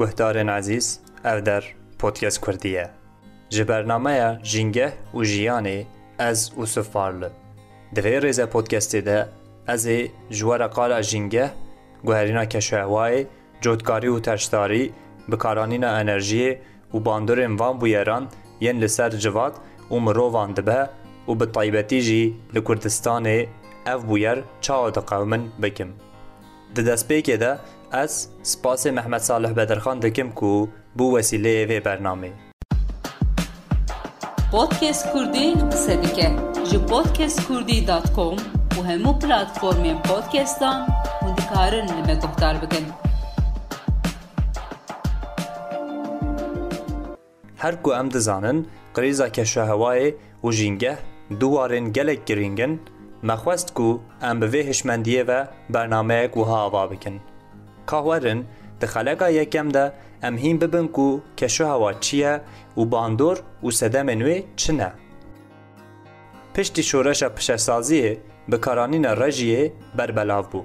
Guhdarên ezîz ev der podcast kurdî ye. Ji bernameya Jîngeh û Jiyanê ez Usuf Parli. Di vê rêze podcastê de ez ê ji were qala jîngeh, guherîna keşohewayê Cotkarî û teşdarî, bikaranîna enerjiyê û bandorên van bûyeran yên li ser civat û mirovan dibe û bi taybetî jî li Kurdistanê ev bûyer çawa diqewimin bikim. Di destpêkê de ez spasê Mehmet Salih Bedirxan dikim ku bû wesîleyê vê bernamê. Podcast Kurdî qise dike ji podcastkurdî.com û hemû platformên podcastan hûn dikarin li me guhdar bikin. Her ku em dizanin krîza keşehewayê û jîngeh du warên gelek girîng in, me xwest ku em bi vê hişmendiyê ve bernameyek wiha ava bikin. Ka werin, di xeleka yekem de em hîn bibin ku keşuhewa çi ye û bandor û sedemên wê çi ne. Piştî şoreşa pişesaziyê bikaranîna rejiyê berbelav bû.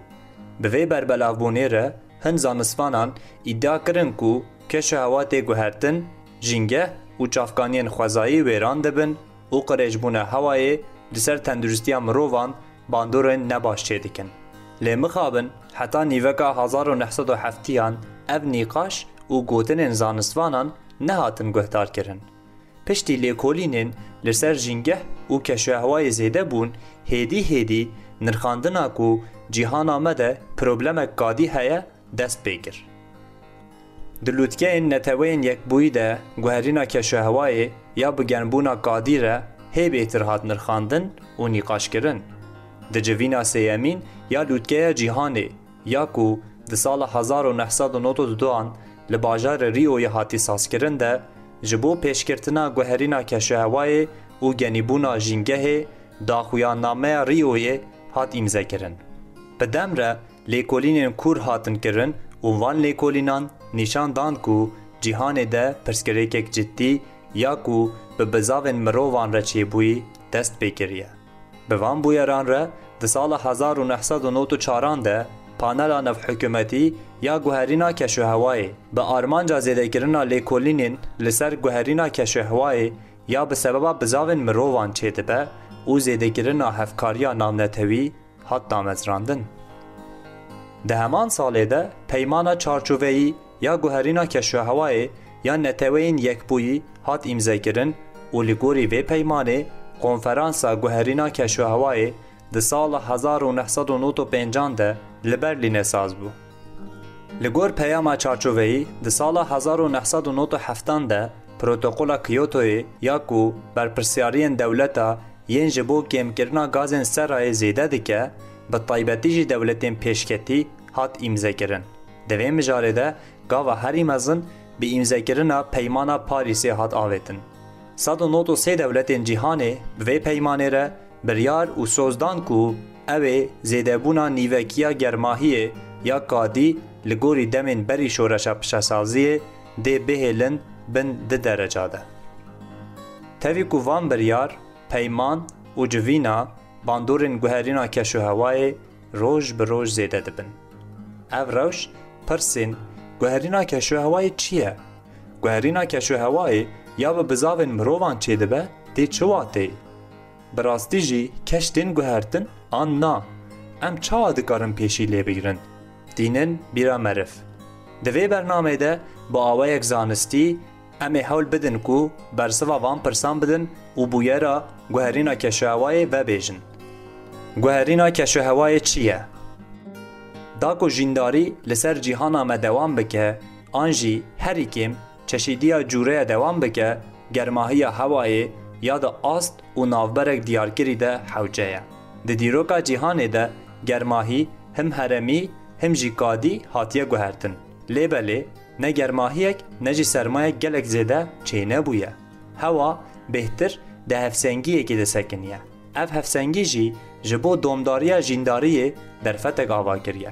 Bi vê berbelavbûnê re hin zanistvanan îdia kirin ku keşuhewa tê guhertin, jîngeh û çavkaniyên xwezayî wêran dibin, û qirêjbûna hewayê di ser tenduristiya mirovan bandorên ne baş çêdikin. Lê mixabin heta nîveka hezar û neh sed û heftiyan ev nîqaş û gotinên zanistvanan nehatin guhdarkirin. Piştî lêkolînên li ser jîngeh û keşûehwayê zêde bûn, hêdî hêdî nirxandina ku cîhana me de problemek gadî heye, dest pê kir. Di lûtkeyên Neteweyên Yekbûyî de guherîna keşohewayê ya bi germbûna kadî re hê bêtir hat nirxandin û nîqaşkirin. Di civîna sêyemîn ya lûtkeya cîhanê ya ku di sala hezar û neh sed û nod û du an li bajarê Rîoyê hatî sazkirin de ji bo pêşkirtina guherîna keşohewayê û genîbûna jîngehê daxuyannameya Rîoyê hat îmzekirin. Bi dem re Lêkolînên kûr hatin kirin û van lêkolînan nîşan dan ku cîhanê de pirsgirêkek cidî ya ku bi bizavên mirovan re çêbûyî dest pê kiriye. Bi van bûyeran re di sala hezar û neh sed û nod û çar an de Panela Navhikûmetî ya Guherîna Keşûhewayê bi armanca zêdekirina lêkolînên li ser guherîna keşûhewayê ya bi sebeba bizavên mirovan çêdibe û zêdekirina hevkariya navnetewî hat damezrandin. Di heman salê de Peymana Çarçoveyî ya Guherîna Keşûhewayê ya Neteweyîn Yekbûyî hat îmzekirin û li gorî vê peymanê Konferansa Guherîna Keşûhewayê di sala hezar û neh sed û nod û pêncan de li Berlînê saz bû. Li gor Peyama Çarçoveyî di sala hezar û neh sed û nod û heftan de Protokola Kyotoyê ya ku berpirsyariyên dewleta yên ji bo kêmkirina gazên serayê zêde dike, bi taybetî jî dewletên pêşketî, hat îmzekirin. Di vê mijarê de gava herî mezin bi îmzekirina Peymana Parîsê hat avêtin. Sed û nod û sê dewletên cîhanê bi vê peymanê re biryar û soz dan ku ew ê zêdebûna nîvekiya germahiyê ya kadî li gorî demên berî şoreşa pişesaziyê dê bihêlin bin di dereca de. Tevî ku van biryar, peyman û civîna bandorên guherîna keşûhewayê roj bi roj zêde dibin. Ev rewş pirsên guherîna keşûhewayê çi ye? Guherîna keşûhewayê ya bi bizavên mirovan çêdibe dê çi wateyê? Bi rastî jî keş tên guhertin an na? Em çawa dikarin pêşî lê bigrin? Tînin bîra meriv. Di vê bernameyê de bi awayek zanistî em ê hewl bidin ku bersiva van pirsan bidin û bûyera guherîna keşûhewayê vebêjin. Guherîna keşûhewayê çi ye? Da ku jîndarî li ser cîhana me dewam bike an jî herî kêm Çeşîdiya cûreya dewam bike, germahiya hewayê ya di ast û navberek diyarkirî de hewce ye. Di dîroka cîhanê de germahî him heremî him jî kadî hatiye guhertin. Lê belê ne germahiyek ne jî sermayek gelek zêde çênebûye. Hewa bêhtir di hevsengiyekê de sekiniye. Ev hevsengî jî ji bo domdariya jîndariyê derfetek ava kiriye.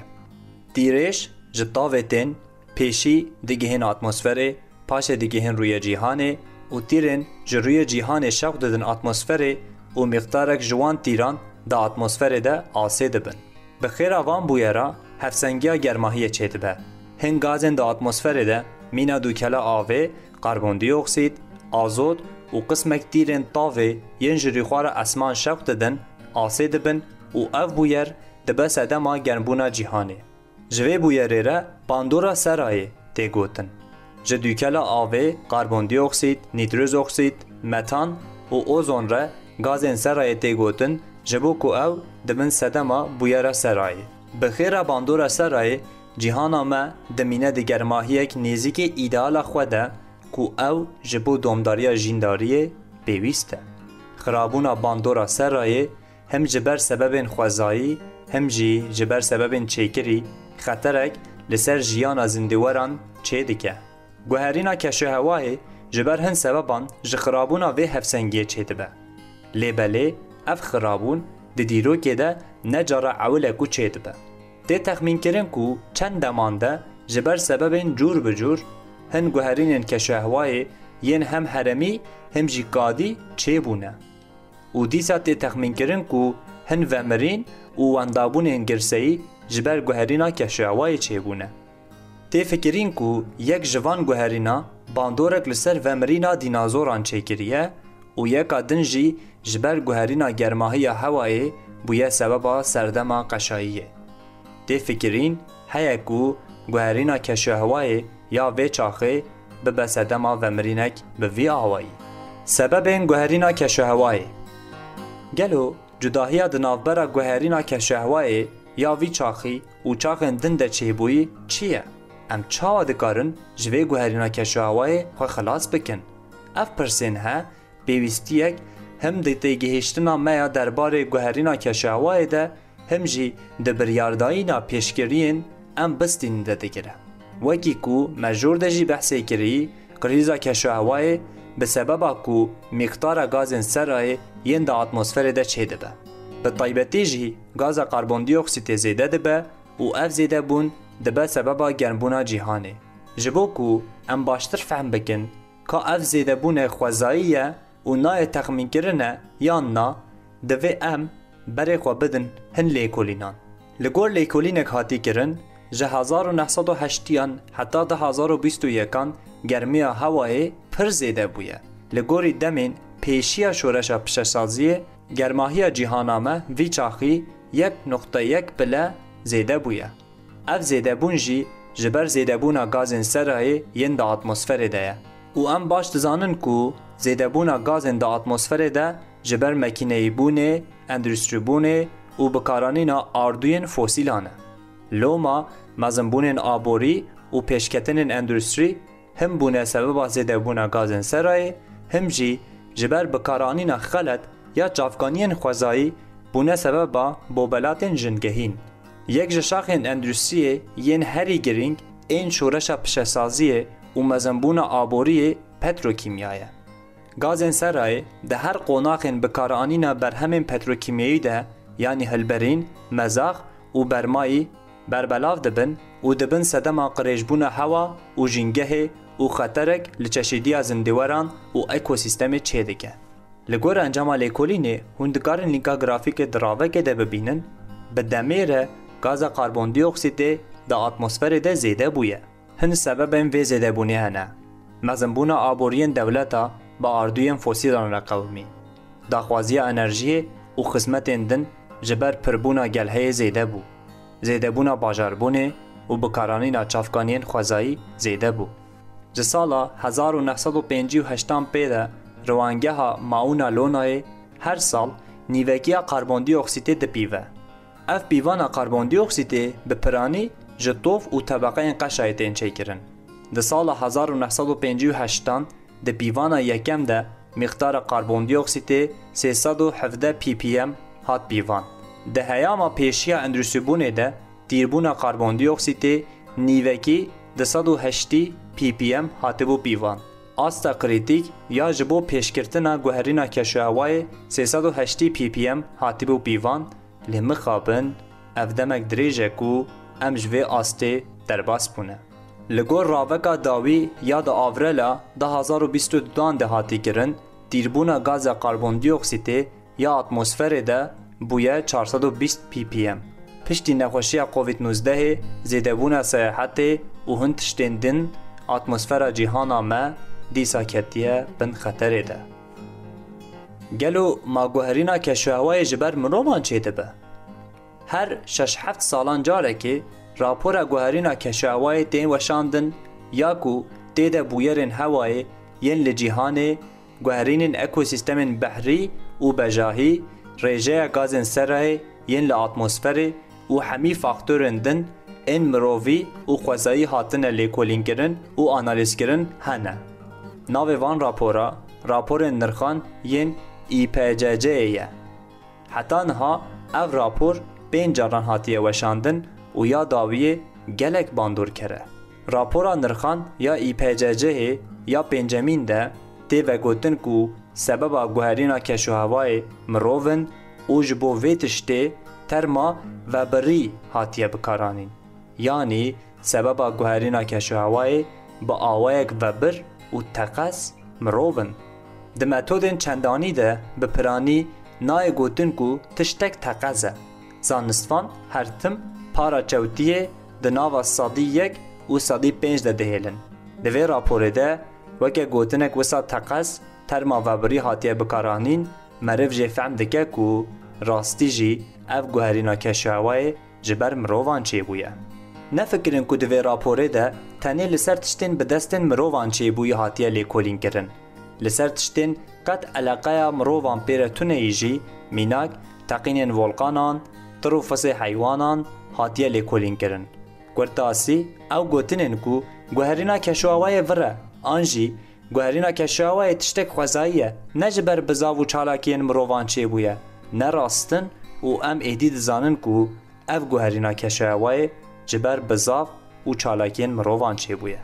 Dîrêj ji tavê tên Pêşî digihên atmosferê, paşê digihên rûyê cîhanê û tîrên ji rûyê cîhanê şewq didin atmosferê û mîqdarek ji wan tîran di atmosferê de asê dibin. Bi xêra van bûye re hevsengiya germahiyê çêdibe. Hin gazên di atmosferê de mîna dûkela avê, karbondîoksîd, azot û qismek tîrên tavê yên ji rîxwara esman şewq didin asê dibin û ev bûyer dibe sedema germbûna cîhanê. Ji vê bûyerê re bandora serayê tê gotin. Ji dûkela avê karbondîoksîd, nîtrozoksîd, metan û ozon re gazên serayê tê gotin ji bo ku ew dibin sedema bûyera serayê. Bi xêra bandora serayê cîhana me dimîne di germahiyek nêzîkê îdeala xwe de ku ew ji bo domdariya jîndariyê pêwîst e. Xirabûna bandora serayê Him ji ber sebebên xwezayî, him jî ji ber sebebên çêkirî xeterek li ser jiyana zindîweran çê dike. Guherîna keşohewayê ji ber hin sebeban ji xirabûna vê hevsengiyê çê dibe. Lê belê ev xirabûn di dîrokê de ne cara ewil e ku çê dibe. Tê texmînkirin ku çend deman de ji ber sebebên cûr bi cûr hin guherînên keşohewayê yên hem heremî him jî kadî çê bûne. û dîsa tê texmînkirin ku hin vemirîn û wendabûnên girseyî ji ber guherîna kevşirewayê çêbûne. Tê fikirîn ku yek ji van guherîna bandorek li ser vemirîna dînazoran çêkiriye û yeka din jî ji ber guherîna germahiya hewayê bûye sebeba serdema qeşayiyê. Tê fikirîn, Heye ku guherîna keşûhewayê ya vê çaxê bibe sedema vemirînek bi vî awayî. Sebebên guherîna keşûhewayê Gelo cudahiya di navbera guherîna keşûhewayê ya vî çaxî û çaxên din de çêbûyî çi ye? Em çawa dikarin ji vê guherîna keşûhewayê xwe xilas bikin? Ev pirsên he pêwîstiyek him di têgihiştina me ya derbarê guherîna keşûhewayê de, Him jî di biryardayîna pêşgeriyên em bistînin de digire. Wekî ku me jor de jî behsê kirî, krîza keşohewayê bi sebeba ku mîqdara gazên serayê yên di atmosferê de çêdibe. Bi taybetî jî gaza karbondîoksîtê zêde dibe û ev zêdebûn dibe sebeba germbûna cîhanê. Ji bo ku em baştir fehm bikin ka ev zêdebûnê xwezayî ye, û nayê texmînkirin e yan na, divê em berê xwe bidin hin lêkolînan. Li gor lêkolînek hatî kirin, ji hezar û neh sed û heştîyan heta du hezar û bîst û yekan germiya hewayê pir zêde bûye. Li gorî demên pêşiya şoreşa pişesaziyê, germahiya cîhana me vî çaxî yek nuqte yek bile zêde bûye. Ev zêdebûn jî ji ber zêdebûna gazên serayê yên di atmosferê de ye û em baş dizanin ku zêdebûna gazên di atmosferê de ji ber makîneyîbûnê, endustrîbûnê û bikaranîna ardûyên fosîlan e. Loma mezinbûnên aborî û pêşketinên endustrî Him bûne sebeba zêdebûna gazên serayê, him jî ji ber bikaranîna xelet ya çavkaniyên xwezayî bûne sebeba bobelatên jingehîn. Yek ji şaxên endustriyê yên herî girîng ên şoreşa pişesaziyê û mezinbûna aboriyê petrokîmya ye. Gazên serayê di her qonaxên bikaranîna berhemên petrokîmyeyî de yanî hilberîn, mezax û bermayî, berbelav dibin û dibin sedema qirêjbûna hewa û jîngehê û xeterek li çeşîdiya zindîweran û ekosîstemê çêdike. Li gor encama lêkolînê hûn dikarin lînka grafîkê di ravekê de bibînin, bi demê re gaza karbondîoksîdê di atmosferê de zêde bûye. Hin sebebên vê zêdebûnê hene, mezinbûna aboriyên dewleta bi ardûyên fosîlan re qewimî, daxwaziya enerjiyê û xizmetên din ji ber pirbûna gelheyê zêde bû, zêdebûna bajarbûnê û bikaranîna çavkaniyên xwezayî zêde bû. Ji sala hezar û neh sed û pêncî û heştan pê de Riwangeha Mauna Loanayê her sal nîvekiya karbondîoksîtê dipîve. Ev pîvana karbondîoksîtê bi piranî ji tov û tebeqeyên qeşayê tên çêkirin. Di sala hezar û neh sed û pêncî û heşt an di pîvana yekem de mîqdara karbondîoksîtê sê sed û hevdeh ppm hat pîvan. Di heyama pêşiya endrûsîbûnê de tîrbûna karbondîoksîtê nîvekî di sed û heştî ppm hatibû pîvan. Asta krîtîk ya ji bo pêşgirtina guherîna keşûhewayê sê sed û heştî ppm hatibû pîvan, lê mixabin ev demek dirêj e ku em ji vê astê derbas bûne. Li gor raveka dawî ya di Avrela du hezar û bîst û du dan de hatî kirin, tîrbûna gaza karbondîoksîtê, Ya atmosferê de bûye çar sed û bîst ppm. Piştî nexweşiya covid nozdehê zêdebûna seyahetê û hin tiştên din atmosfera cîhana me dîsa ketiye bin xeterê de. Gelo ma guherîna keşûhewayê ji ber mirovan çêdibe? Her şeş heft salan carekê rapora guherîna keşûhewayê tên weşandin ya ku tê de bûyerên hewayê yên li cîhanê Guherînên ekosîstemên behrî û bejahî, rêjeya gazên serayê yên li atmosferê û hemî faktorên din ên mirovî û xwezayî hatine lêkolînkirin û analîzkirin hene. Navê van rapora, raporên nirxan yên IPCC'ê ye. Heta niha ev rapor pênc caran hatiye weşandin û ya dawiyê gelek bandor kere. Rapora nirxan ya IPCC'ê ya pêncemîn de tê vegotin ku sebeba guherîna keşûhewayê mirov in û ji bo vê tiştê terma vebirî hatiye bikaranîn. Yanî sebeba guherîna keşûhewayê bi awayek vebir û teqez mirov in. Di metodên çendanî de bi piranî nayê gotin ku tiştek teqez e. Zanistvan her tim para çewtiyê di nava sedî yek û sedî pênc de dihêlin. Di vê raporê de weke gotinek wisa teqez terma vebirî hatiye bikaranîn, meriv jê fehm dike ku rastî jî ev guherîna keşûhewayê ji ber mirovan çêbûye. Nefikirin ku di vê raporê de tenê li ser tiştên bi destên mirovan çêbûyî hatiye lêkolînkirin. Li ser tiştên qet eleqeya mirovan pê re tuneyî jî, mînak, teqînên volkanan, tir û fisê heywanan, hatiye lêkolînkirin. Kurtasî, ew gotinên ku guherîna keşûawayê vir e, an jî Guherîna Keşawayê tiştek xwezayî ye, ne ji ber bi zav û çalakiyên mirovan çêbûye, ne rastin û em êdî dizanin ku ev guherîna Keşawayê ji ber bi zav û çalakiyên mirovan çêbûye.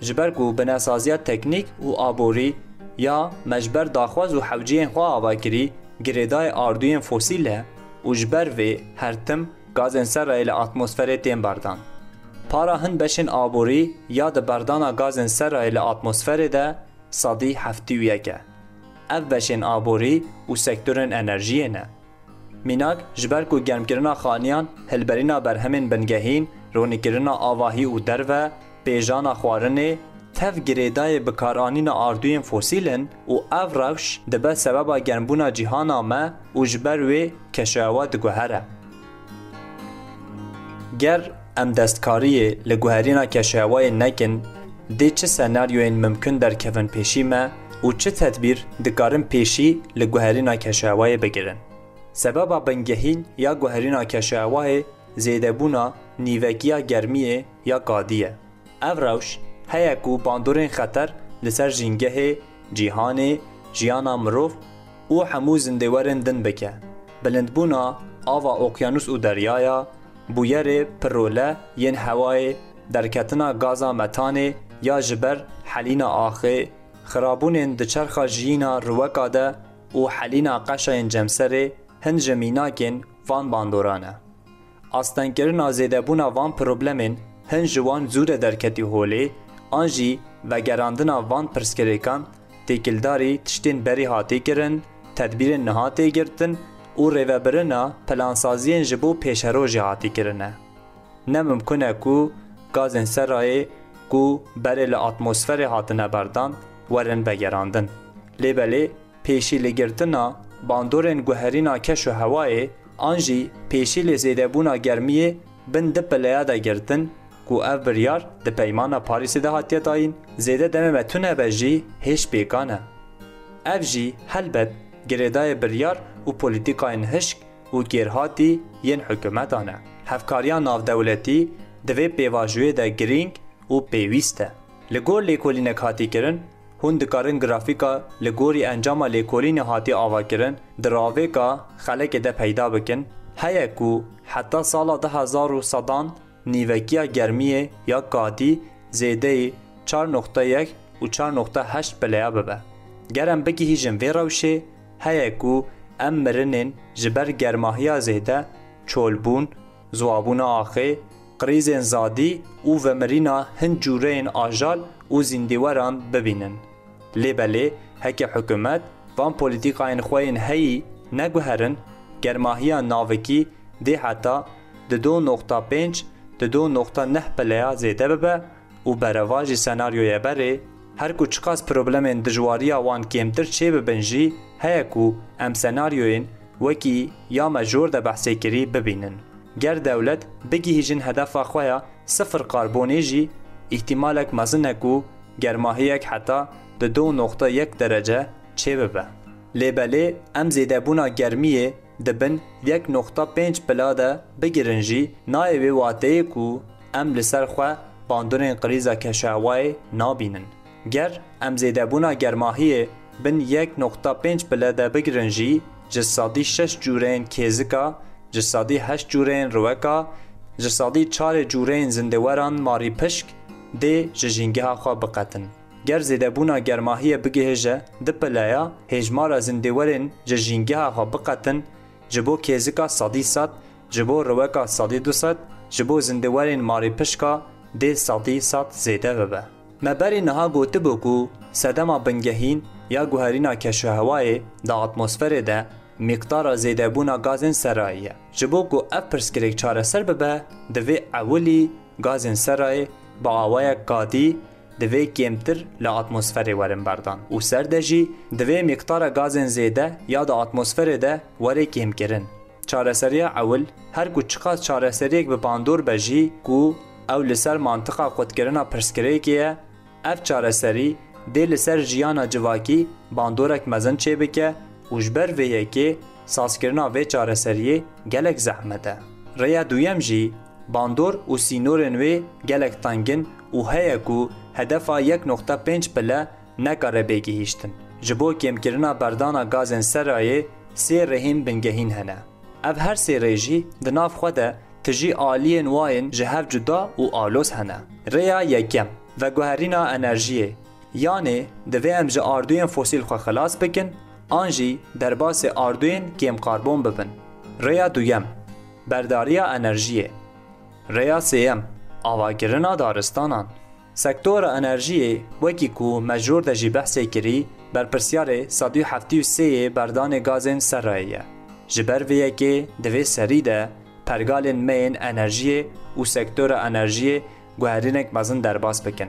Ji ber ku binesaziya teknîk û aborî ya me ji ber daxwaz û hewceyên xwe ava kirî girêdayê ardûyên fosîl e û ji ber vê her tim Gazên serrayê li atmosferê tên berdan. Para hin beşên aborî ya di berdana gazên serrayê li atmosferê de sedî heftî û yek e. Ev beşên aborî û sektorên enerjiyê ne. Mînak ji ber ku germkirina xaniyan hilberîna berhemên bingehîn, ronîkirina avahî û derve, pêjana xwarinê, tev girêdayê bikaranîna ardûyên fosîl in, Û ev rewş dibe sebeba germbûna cîhana me û ji ber wê keşayewa diguhere. Ger em destkariyê li guherîna keşayewayê nekin, dê çi senaryoyên mimkun derkevin pêşî me û çi tedbîr dikarin pêşî li guherîna keşayewayê bigirin. Sebeba bingehîn ya guherîna keşayewayê zêdebûna nîvekiya germiyê ya qadî ye. Ev rewş heye ku bandorên xeter li ser jîngehê, cîhanê, jiyana mirov û hemû zindêwerên din bike. Bilindbûna ava okyanûs û deryaya, bûyerê pirrole yên hewayê, derketina gaza metanê ya ji ber helîna axê, xirabûnên di çerxa jiyîna riweka de û helîna qeşayên cemserê hin ji mînakên van bandoran e. Astengkirina zêdebûna van problemên hin ji wan zû re derketî holê an jî vegerandina van pirsgirêkan têkildarî tiştên berî hatî kirin, tedbîrên niha tê girtin û rêvebirina plansaziyên ji bo pêşerojê hatî kirine. Ne mimkun e ku gazên serayê ku berê li atmosferê hatine berdan werin vegerandin. Lê belê pêşîligirtina bandorên guherîna keş û hewayê, An jî pêşî li zêdebûna germiyê bin di pileya de girtin ku ev biryar di Peymana Parîsê de hatiye dayîn, zêde demê me tune be jî hêj pêkan e. Ev jî helbet girêdayê biryar û polîtîkayên hişk û kêrhatî yên hikûmetan e. Hevkariya navdewletî di vê pêvajoyê de girîng û pêwîst e. Li gor lêkolînek hatî kirin, Hûn dikarin grafîka li gorî encama lêkolînê hatiye avakirin di ravêka xelekê de peyda bikin, heye ku heta sala du hezar û sedan nîvekiya germiyê ya katî zêdeyî çar noqta yek û çar noqta heşt pileya bibe. Ger em bigihîjin vê rewşê, heye ku em mirinên ji ber germahiya zêde, çolbûn, ziwabûna axê, Krîzên zadî û vemirîna hin cûreyên ajal û zîndîweran bibînin. Lê belê heke hikûmet van polîtîkayên xwe yên heyî neguherin, germahiya navikî dê heta di do noqta pênc, di do noqta neh pileya zêde bibe, Û berevajî senaryoya berê, her ku çiqas problemên dijwariya wan kêmtir çêbibin jî heye ku em senaryoyên wekî ya me jor de behsê kirî bibînin. Ger dewlet bigihîjin hedefa xwe ya sifir karbonê jî îhtîmalek mezin e ku germahiyek heta di do noqta yek derece çêbibe. Lê belê em zêdebûna germiyê Di bin yek noqta pênc pila de bigirin jî nayê wê wateyê ku em li ser xwe bandorên krîza keşewayê nabînin. Ger em zêdebûna germahiyê bin yek noqta pênc pile de bigirin jî ji sedî şeş cûreyên kêzika, ji sedî heşt cûreyên riweka, ji sedî çarê cûreyên zindeweran marî pişk dê ji jîngeha xwe biqetin. Ger zêdebûna germahiyê bigihêje du pileya hêjmara zindêwerên ji jîngeha xwe biqetin, ji bo kêzika sedî sed, ji bo riweka sedî du sed, ji bo zindêwerên marê pişka dê sedî sed zêde bibe. Me berî niha gotibû ku sedema bingehîn ya guherîna keşûhewayê di atmosferê de mîqdara zêdebûna gazên serayê ye. Ji bo ku ev pirsgirêk çareser bibe, divê ewilî gazên serayê bi awayek kadî, divê kêmtir li atmosferê werin berdan û ser de jî divê mîqdara gazên zêde ya di atmosferê de were kêmkirin. Çareseriya ewil, her ku çiqas çareseriyek bi bandor be jî ku ew li ser mantiqa qutkirina pirsgirêkê ye, ev çareserî dê li ser jiyana civakî bandorek mezin çêbike û ji ber vê yekê, Sazkirina vê çareseriyê gelek zehmet e. Rêya duyem jî bandor û sînorên wê gelek teng in û heye ku hedefa yek noqta pênc pile nekare bê gihîştin. Ji bo kêmkirina berdana gazên ser rayê sê rêhên bingehîn hene. Ev her sê rê jî di nav xwe de tijî aliyên wa yên ji hev cuda û alos hene. Rêya yekem, veguherîna enerjiyê, yanê divê em ji ardûyên fosîl xwe xilas bikin, an jî derbasê ardûyên kêmkarbon bibin. Rêya duyem, berdariya enerjiyê. Rêya sêyem, avakirina daristanan. Sektora enerjiyê wekî ku me jor de jî behsê kirî, berpirsyarê sed û heftê û sê yê berdanê gazên serrayê ye. Ji ber vê yekê divê serî de pergalên me yên enerjiyê û sektora enerjiyê, Guherînek mezin derbas bikin.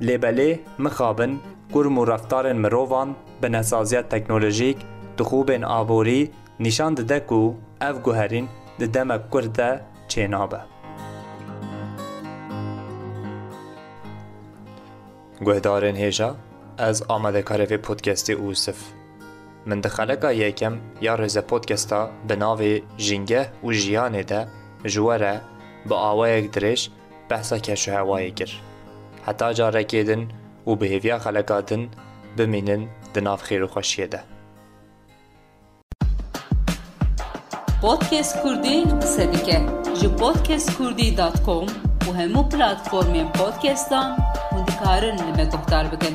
Lêbelê, mixabin, kurm û reftarên mirovan, binesaziya teknolojîk, dixûbên aborî nîşan dide ku ev guherîn di demek kurd de çênabe. Guhdarên hêja, ez amadekarê vê podcastê Usif. Min di xeleka yekem ya rêze podcasta bi navê Jîngeh û Jiyanê de ji we re bi awayek dirêj behsa keşûhewayê kir. Heta carekê din û bi hêviya xeleka din bimînin di nav xêr û xweşiyê de. Podcast Kurdî qise dike ji podcastkurdî.com û hemû platformên podcastan hûn dikarin li me guhdar bikin.